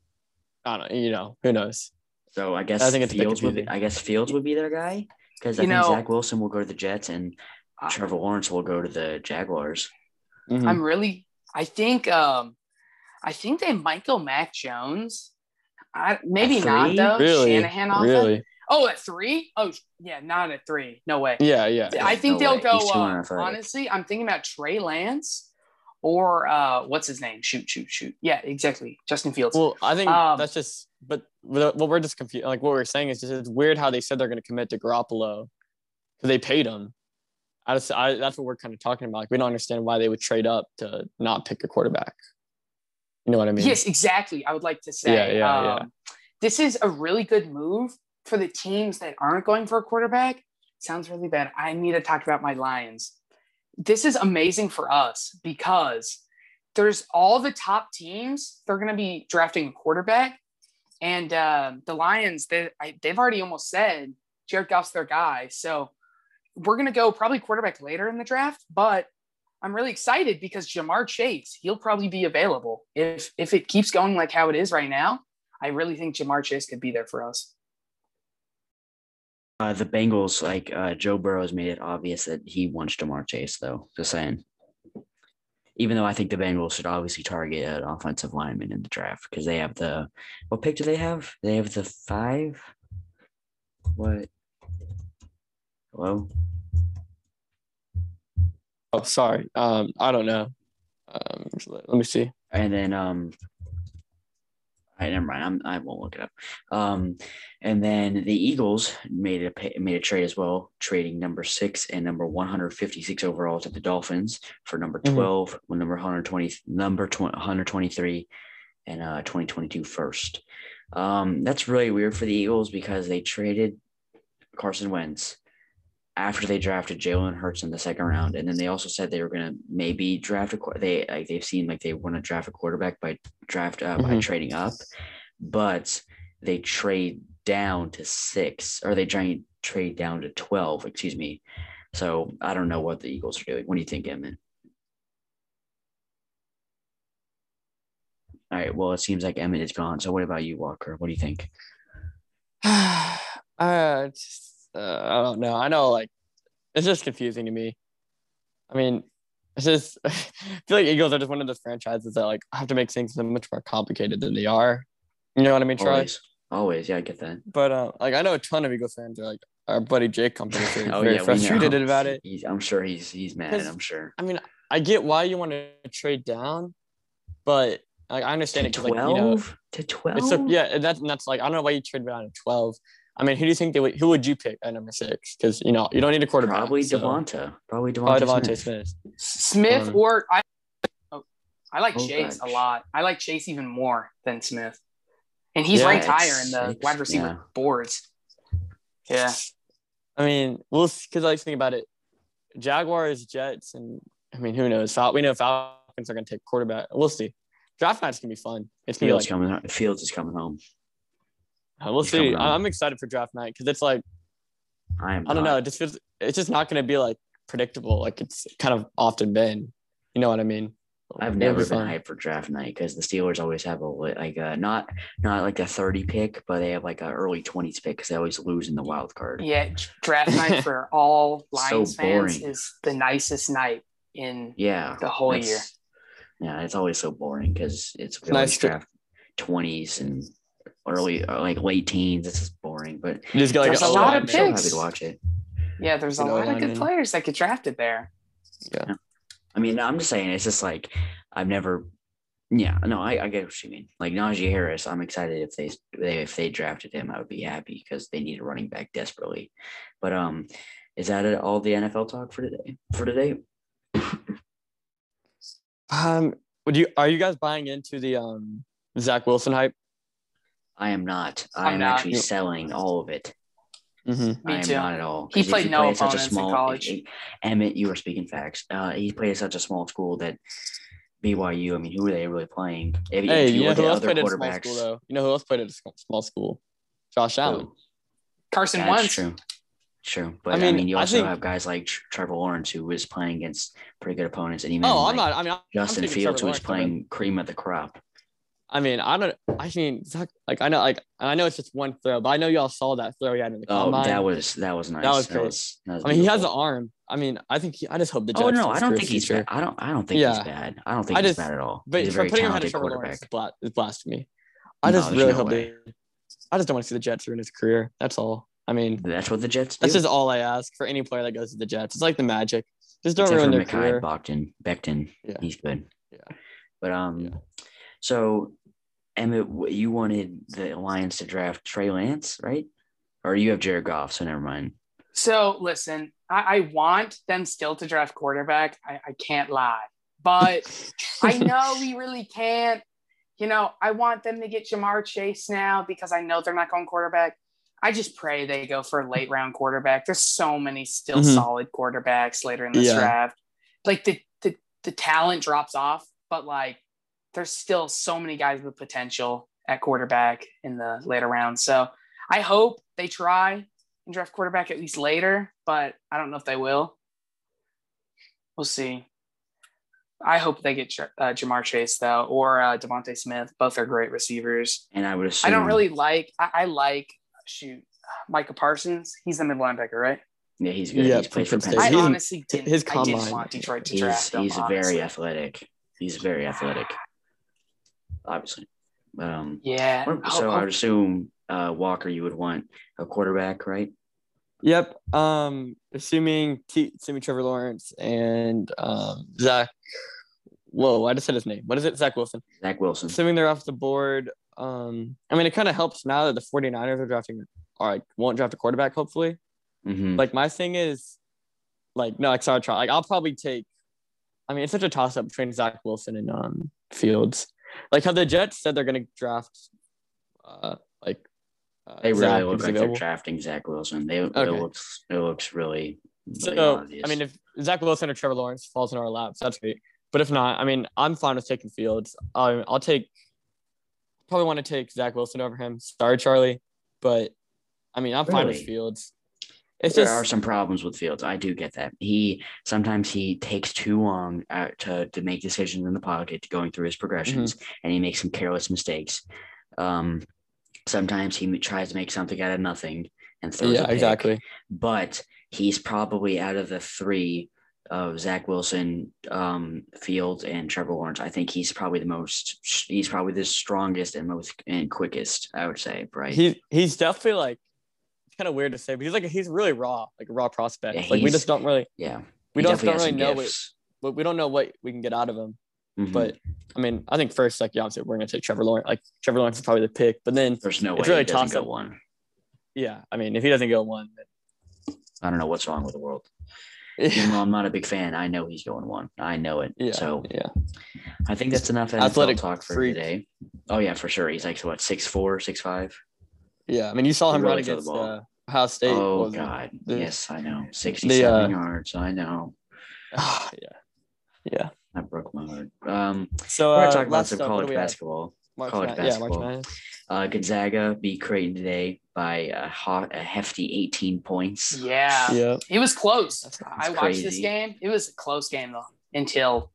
I don't know. You know, who knows? So I guess I think it's Fields would be. I guess Fields would be their guy because I You think know- Zach Wilson will go to the Jets and Uh, Trevor Lawrence will go to the Jaguars. Mhm. I'm really. I think. Um, I think they might go Mac Jones. I maybe not though. really, Shanahan offense. really, Oh, at three? Oh, yeah, not at three. No way. yeah, yeah. I think no they'll way. go. Uh, honestly, I'm thinking about Trey Lance or uh, what's his name? Shoot, shoot, shoot. Yeah, exactly. Justin Fields. Well, I think Um, that's just, but what what we're just confused. Like what we're saying is just it's weird how they said they're going to commit to Garoppolo because they paid him. I just, I, that's what we're kind of talking about. Like we don't understand why they would trade up to not pick a quarterback. You know what I mean? Yes, exactly. I would like to say. Yeah, yeah, yeah. um, This is a really good move for the teams that aren't going for a quarterback. Sounds really bad. I need to talk about my Lions. This is amazing for us because there's all the top teams. They're going to be drafting a quarterback, and uh, the Lions they I, they've already almost said Jared Goff's their guy. So we're going to go probably quarterback later in the draft, but I'm really excited because Ja'Marr Chase, he'll probably be available. If if it keeps going like how it is right now, I really think Ja'Marr Chase could be there for us. Uh, the Bengals, like uh, Joe Burrow, has made it obvious that he wants Ja'Marr Chase, though. Just saying. Even though I think the Bengals should obviously target an offensive lineman in the draft because they have the what pick do they have? They have the five. What? Hello. Oh, sorry. Um, I don't know. Um, let me see. and then um all right, never mind. I'm, I won't look it up. Um, and then the Eagles made a pay, made a trade as well, trading number six and number 156 overall to the Dolphins for number Mhm. 12, with number 120, number 20, 123, and uh 2022 first. Um, that's really weird for the Eagles because they traded Carson Wentz after they drafted Jalen Hurts in the second round, and then they also said they were gonna maybe draft a qu- they like they've seen like they want to draft a quarterback by draft uh, by Mhm. trading up, but they trade down to six or they trade trade down to twelve. Excuse me. So I don't know what the Eagles are doing. What do you think, Emmett? All right. Well, it seems like Emmett is gone. So what about you, Walker? What do you think? uh, just, uh, I don't know. I know, like, it's just confusing to me. I mean, it's just, I feel like Eagles are just one of those franchises that, like, have to make things so much more complicated than they are. You know what I mean, Troy? Always. Always. Yeah, I get that. But, uh, like, I know a ton of Eagles fans are, like, our buddy Jake comes in very, oh very yeah, frustrated about it. He's, I'm sure he's he's mad. I'm sure. I mean, I get why you want to trade down, but Like I understand To it because like you know twelve to twelve. it's a, yeah, and that's and that's like I don't know why you traded down to twelve. I mean, who do you think they would? Who would you pick at number six? Because you know you don't need a quarterback. Probably so- DeVonta. Probably DeVonta. Probably DeVonta Smith. Smith. Smith Um, or I. Oh, I like Oh, Chase a lot. I like Chase even more than Smith, and he's Yeah, ranked higher in the wide receiver yeah. boards. Yeah, I mean, we'll because I like to think about it. Jaguars, Jets, and I mean, who knows? Fal- we know Falcons are going to take quarterback. We'll see. Draft night's going to be fun. It's going to be Fields like coming. home- Fields is coming home. Uh, we'll he's see. I- home. I'm excited for draft night because it's like I am. I don't not. know. It just feels it's just not going to be like predictable like it's kind of often been. You know what I mean? I've It'll never be been fun. hyped for draft night because the Steelers always have a like a not not like a thirty pick, but they have like an early twenties pick because they always lose in the wild card. yeah. draft night for all So Lions fans is the nicest night in Yeah, the whole year. Yeah, it's always so boring because it's nice nice draft twenties and early or like late teens. It's just boring, but You just get like There's a a lot of O-line, I'm so happy to watch it. Yeah, there's a You know, lot of good lineman. players that get drafted there. Yeah. I mean, I'm just saying, it's just like I've never. Yeah, no, I, I get what you mean. Like Najee Harris, I'm excited if they, they if they drafted him, I would be happy because they need a running back desperately. But um, is that it, all the NFL talk for today? For today, Um, would you are you guys buying into the um Zach Wilson hype? I am not. I'm I'm, not. actually selling all of it. Mm-hmm. Me I am too. not at all. He played no play at such a opponents in small- college. Emmett, you were speaking facts. Uh, he played at such a small school that BYU. I mean, who are they really playing? If, Hey, if you know who else played at a small school though? You know who else played at a small school? Josh Allen. who? Carson That's Wentz. true. True, but I mean, mean, you also think- have guys like Trevor Lawrence, who was playing against pretty good opponents, and even Oh, like I'm not. I mean, I'm Justin taking Fields, who was playing cream of the crop. I mean, I don't. I mean, Zach, like I know, like I know it's just one throw, but I know y'all saw that throw he had in the Oh, combine. that was that was nice. was great. was- that was I mean, he has an arm. I mean, I think. He, I just hope the Jets. Oh no, I don't think he's bad. I don't. I don't think he's bad. I don't think I he's bad at all. But he's a very putting him ahead of talented quarterback. Lawrence is, bla- blasphemy. I just there's really no hope way. they. I just don't want to see the Jets ruin his career. That's all. I mean, That's what the Jets do. that's just all I ask for any player that goes to the Jets. It's like the Magic. Just don't Except ruin their Mekhi career. Becton. Becton. Yeah. He's good. Yeah. But um, Yeah. So Emmett, you wanted the Lions to draft Trey Lance, right? Or you have Jared Goff, so never mind. So listen, I, I want them still to draft quarterback. I, I can't lie, but I know we really can't. You know, I want them to get Ja'Marr Chase now because I know they're not going quarterback. I just pray they go for a late round quarterback. There's so many still Mhm. solid quarterbacks later in this Yeah. draft. Like the, the the talent drops off, but like there's still so many guys with potential at quarterback in the later rounds. So I hope they try and draft quarterback at least later, but I don't know if they will. We'll see. I hope they get J- uh, Ja'Marr Chase though, or uh, DeVonta Smith. Both are great receivers. And I would assume I don't really like. I, I like shoot Micah Parsons. He's the mid linebacker, right? Yeah, he's good. Yeah, he's played for from Penn I State. State. He's- honestly didn't. his I didn't want Detroit to He's draft him. he's very honestly. athletic. He's very athletic. Obviously. Um, Yeah. So I would assume uh, Walker, you would want a quarterback, right? Yep. Um, assuming T, assuming Trevor Lawrence and um Zach. Whoa, I just said his name. What is it? Zach Wilson. Zach Wilson. Assuming they're off the board. Um, I mean, it kind of helps now that the 49ers are drafting, or like won't draft a quarterback, hopefully. Mhm. Like my thing is, like no, like sorry, try. Like I'll probably take. I mean, it's such a toss up between Zach Wilson and um Fields. Like how the Jets said they're gonna draft, uh, like. Uh, They really Zach look like available. they're drafting Zach Wilson. They it looks it looks really, really So. I mean, if Zach Wilson or Trevor Lawrence falls in our laps, that's great. But if not, I mean, I'm fine with taking Fields. Um, I'll take. Probably want to take Zach Wilson over him. Sorry, Charlie, but I mean, I'm fine with Fields. It's there just are some problems with Fields. I do get that. He sometimes he takes too long uh, to to make decisions in the pocket, going through his progressions, Mm-hmm. and he makes some careless mistakes. Um, sometimes he tries to make something out of nothing and throws. yeah, exactly. But he's probably out of the three of Zach Wilson, um, Fields, and Trevor Lawrence. I think he's probably the most. He's probably the strongest and most and quickest. I would say, right? He he's definitely like kind of weird to say, but he's like he's really raw, like a raw prospect. Yeah, like we just don't really yeah, we don't don't really know what but we don't know what we can get out of him. Mhm. But I mean, I think first, like, yeah, obviously, we're gonna take Trevor Lawrence. Like, Trevor Lawrence is probably the pick, but then There's no way It's really he doesn't go one. yeah, I mean, if he doesn't go one, I don't know what's wrong with the world. Even though I'm not a big fan, I know he's going one. I know it. yeah, So yeah, I think that's enough NFL Athletic talk for freak. today. Oh yeah, for sure. He's like what six four, six five. Yeah. I mean, you saw him run threw the against uh, Ohio State. Oh was it? god, the- yes, I know. Sixty-seven uh, yards. I know. yeah, yeah. That broke my heart. Um, So we're uh, gonna talk about some up, college do we have? basketball. March college Madness- Yeah, March basketball. Madness. Uh, Gonzaga beat Creighton today by a, hot, a hefty 18 points. Yeah. Yeah, It was close. That's- I that's watched this game. It was a close game though until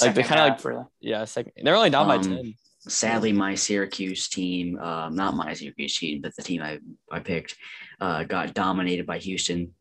Like, they second kinda, like, half, really. yeah. Second, they're only down by Um, ten. Sadly, my Syracuse team, um, not my Syracuse team, but the team I, I picked, uh, got dominated by Houston.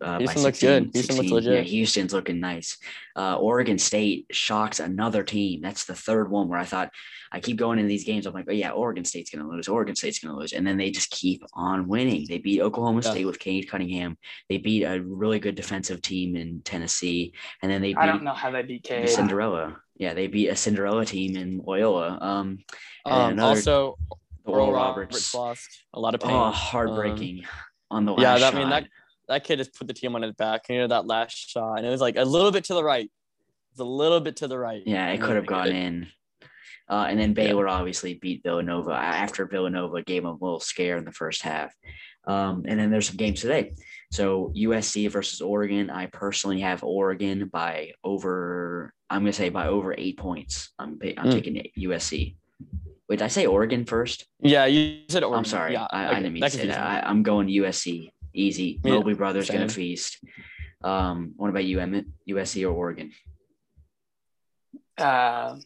Uh, Houston by looks good. Houston looks legit. Yeah, Houston's looking nice. Uh, Oregon State shocks another team. That's the third one where I thought I keep going in these games. I'm like, oh yeah, Oregon State's gonna lose. Oregon State's gonna lose, and then they just keep on winning. They beat Oklahoma Yeah. State with Cade Cunningham. They beat a really good defensive team in Tennessee, and then they beat I don't know how they beat Cade. Cinderella. Yeah, they beat a Cinderella team in Loyola. Um, and Um, another- also, Oral Oral Roberts. Roberts lost a lot of pain. Oh, heartbreaking on the last yeah, that, shot. I mean that that kid just put the team on his back. You know that last shot, and it was like a little bit to the right. It's a little bit to the right. yeah, it could have gone in. Uh, and then Baylor obviously beat Villanova after Villanova gave them a little scare in the first half. Um, and then there's some games today. So USC versus Oregon. I personally have Oregon by over. I'm gonna say by over eight points. I'm I'm Mm. taking USC. Wait, did I say Oregon first? Yeah, you said Oregon. I'm sorry. Yeah, I, I didn't mean to say that. I, I'm going USC. Easy. Yeah, Mobley brothers gonna feast. Um, what about you, Emmett? USC or Oregon? Uh,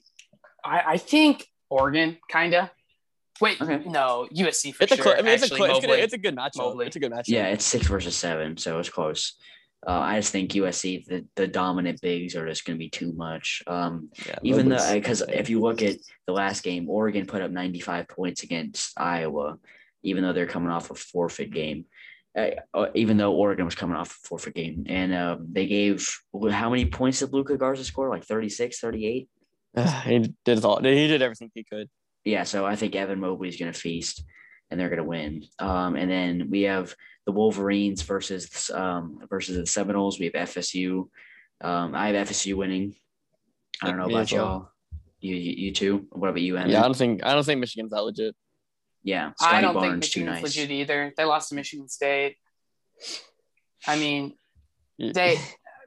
I, I think Oregon, kind of. Wait, Okay. no, USC for It's a, sure. I mean, it's a, Actually, it's, gonna, Mobley. it's a good matchup. Mobley. It's a good matchup. Yeah, it's six versus seven, so it's close. Uh, I just think USC, the, the dominant bigs are just going to be too much. Um, Yeah, even though, because if you look at the last game, Oregon put up 95 points against Iowa, even though they're coming off a forfeit game. Uh, even though Oregon was coming off a forfeit game, and um, they gave how many points did Luka Garza score? Like 36, 38? he did all. He did everything he could. yeah, so I think Evan Mobley's going to feast and they're going to win. Um, and then we have the Wolverines versus um, versus the Seminoles. We have FSU. Um, I have FSU winning. I don't know Me about y'all. You, you you too. What about you, Evan? Yeah, I don't think I don't think Michigan's that legit. Yeah. I don't think Barnes too Michigan's nice. legit either. They lost to Michigan State. I mean, they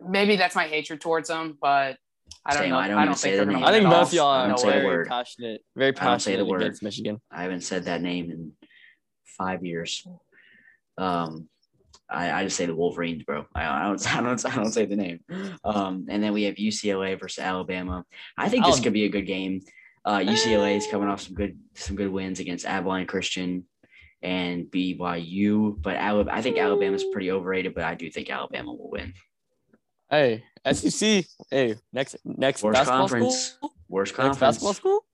maybe that's my hatred towards them, but I don't Same, know. I I don't don't, think say they're the going to I think at both y'all I are don't say very word. passionate, very I don't say the passionate word. against Michigan. I haven't said that name in five years. Um, I, I just say the Wolverines, bro. I, I don't I don't I don't say the name. Um, and then we have UCLA versus Alabama. I think this could be a good game. Uh, UCLA is coming off some good some good wins against Abilene Christian and BYU, but Alab- I think Alabama's pretty overrated, but I do think Alabama will win. Hey, SEC. Hey, next next Worst basketball conference. school. Worst Next conference. basketball school.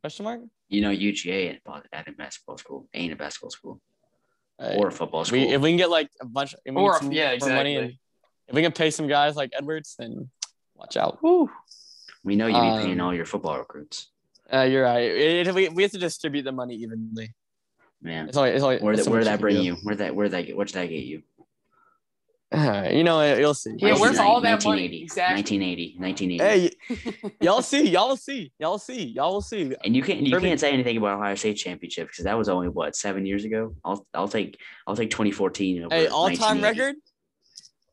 Question mark. You know, UGA ain't at a basketball school, ain't a basketball school Hey, or a football school. we, if we can get like a bunch, if we Or- get some yeah, more money, and exactly. if we can pay some guys like Edwards, then watch out. Whew. We know you be paying um, all your football recruits, Uh, you're right. It, it- we, we have to distribute the money evenly. man. It's only, it's only, Where it's that so where much that bring you? Where that where that what did that get you? do. you know, you'll see. Yeah, You'll where's see. all that money? 1980, Exactly. 1980, 1980. Hey, y'all see, y'all see, y'all see, y'all see. and you can't you Perfect. can't say anything about Ohio State championship because that was only what seven years ago. I'll I'll take I'll take 2014 Hey, all time record.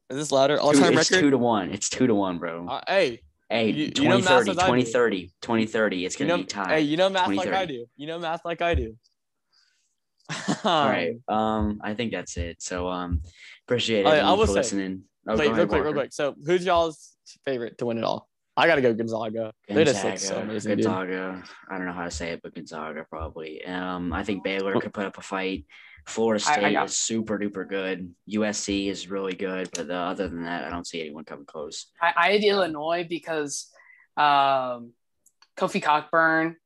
Is this louder? All Two- time it's record. two to one. It's two to one, bro. Uh, hey, hey, you- you know 2030, as I do. 2030, 2030. It's gonna know, be tied. hey, you know math like I do. You know math like I do. All right. Um, I think that's it. So um, appreciate it. yeah, I will for say- listening. Oh, Wait, real ahead, quick, real quick. So, who's y'all's favorite to win it all? I gotta go Gonzaga. They just look so Gonzaga, dude. Gonzaga. I don't know how to say it, but Gonzaga probably. Um, I think Baylor could put up a fight. Florida I- I State is super duper good. USC is really good, but uh, other than that, I don't see anyone coming close. I, I had Illinois because um, Kofi Cockburn,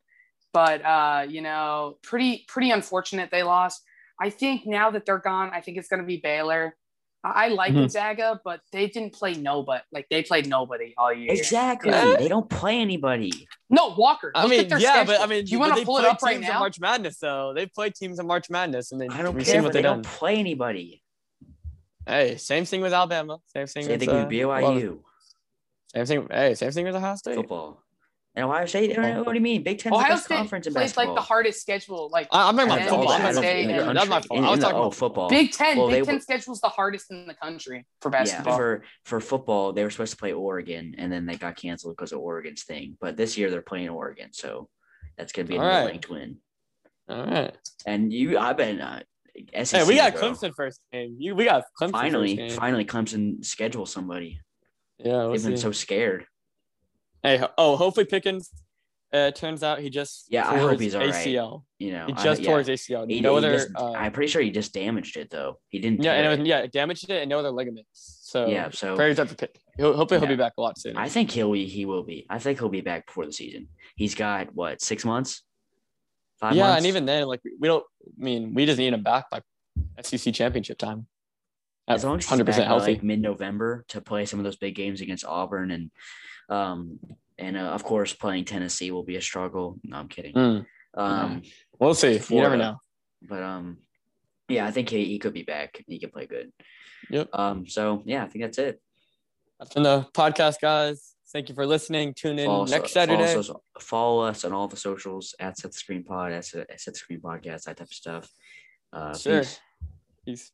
but uh, you know, pretty pretty unfortunate they lost. I think now that they're gone, I think it's going to be Baylor. I like Mhm. Gonzaga, but they didn't play nobody. Like they played nobody all year. Exactly. Yeah. They don't play anybody. No, Walker. I mean, at their yeah, but I mean, do you want they to pull it up right teams in now? March Madness, though. They play teams in March Madness, and they I don't care, seen but what they they've don't play anybody. Hey, same thing with Alabama. Same thing. Same with, thing uh, with BYU Same thing. Hey, same thing with Ohio State. football. And Ohio State, I don't know, what do you mean? Big Ten's the Ohio best State conference in plays basketball. like the hardest schedule. Like I, I'm talking And about football. I'm not- in the and- country. That's my fault. I was talking oh, about football. Big Ten. Well, Big they Ten were- schedule's the hardest in the country for Yeah, basketball. for for football, they were supposed to play Oregon, and then they got canceled because of Oregon's thing. But this year they're playing Oregon, so that's gonna be a another right. ranked win. All right. And you, I've been uh, SEC. Hey, we got bro. Clemson first game. You, we got Clemson Finally, first game. finally, Clemson schedule somebody. Yeah, we'll They've been so scared. Hey, oh, hopefully Pickens. Uh, turns out he just Yeah, I hope he's all right. ACL. You know, He I- just yeah. tore his ACL. He- no he other. uh, I'm pretty sure he just damaged it though. He didn't. yeah, and it was, yeah, damaged it and no other ligaments. So Yeah, so- prayers up to pick. He'll, hopefully he'll Yeah. be back a lot sooner. I think he'll be. He will be. I think he'll be back before the season. He's got what six months, five yeah, months. and even then, like we don't. I mean, we just need him back by SEC championship time. As long as he's 100% by, healthy. like mid-November to play some of those big games against Auburn and, um, and uh, of course playing Tennessee will be a struggle. No, I'm kidding. Mm, Um, we'll see. You never know. but um, yeah, I think he, he could be back. He could play good. Yep. Um, so yeah, I think that's it. That's been the podcast, guys. Thank you for listening. Tune in Follow next follow Saturday. us, follow us on all the socials at Set the Screen Pod, at Set at Set the Screen Podcast, that type of stuff. Uh, Sure. peace. Peace.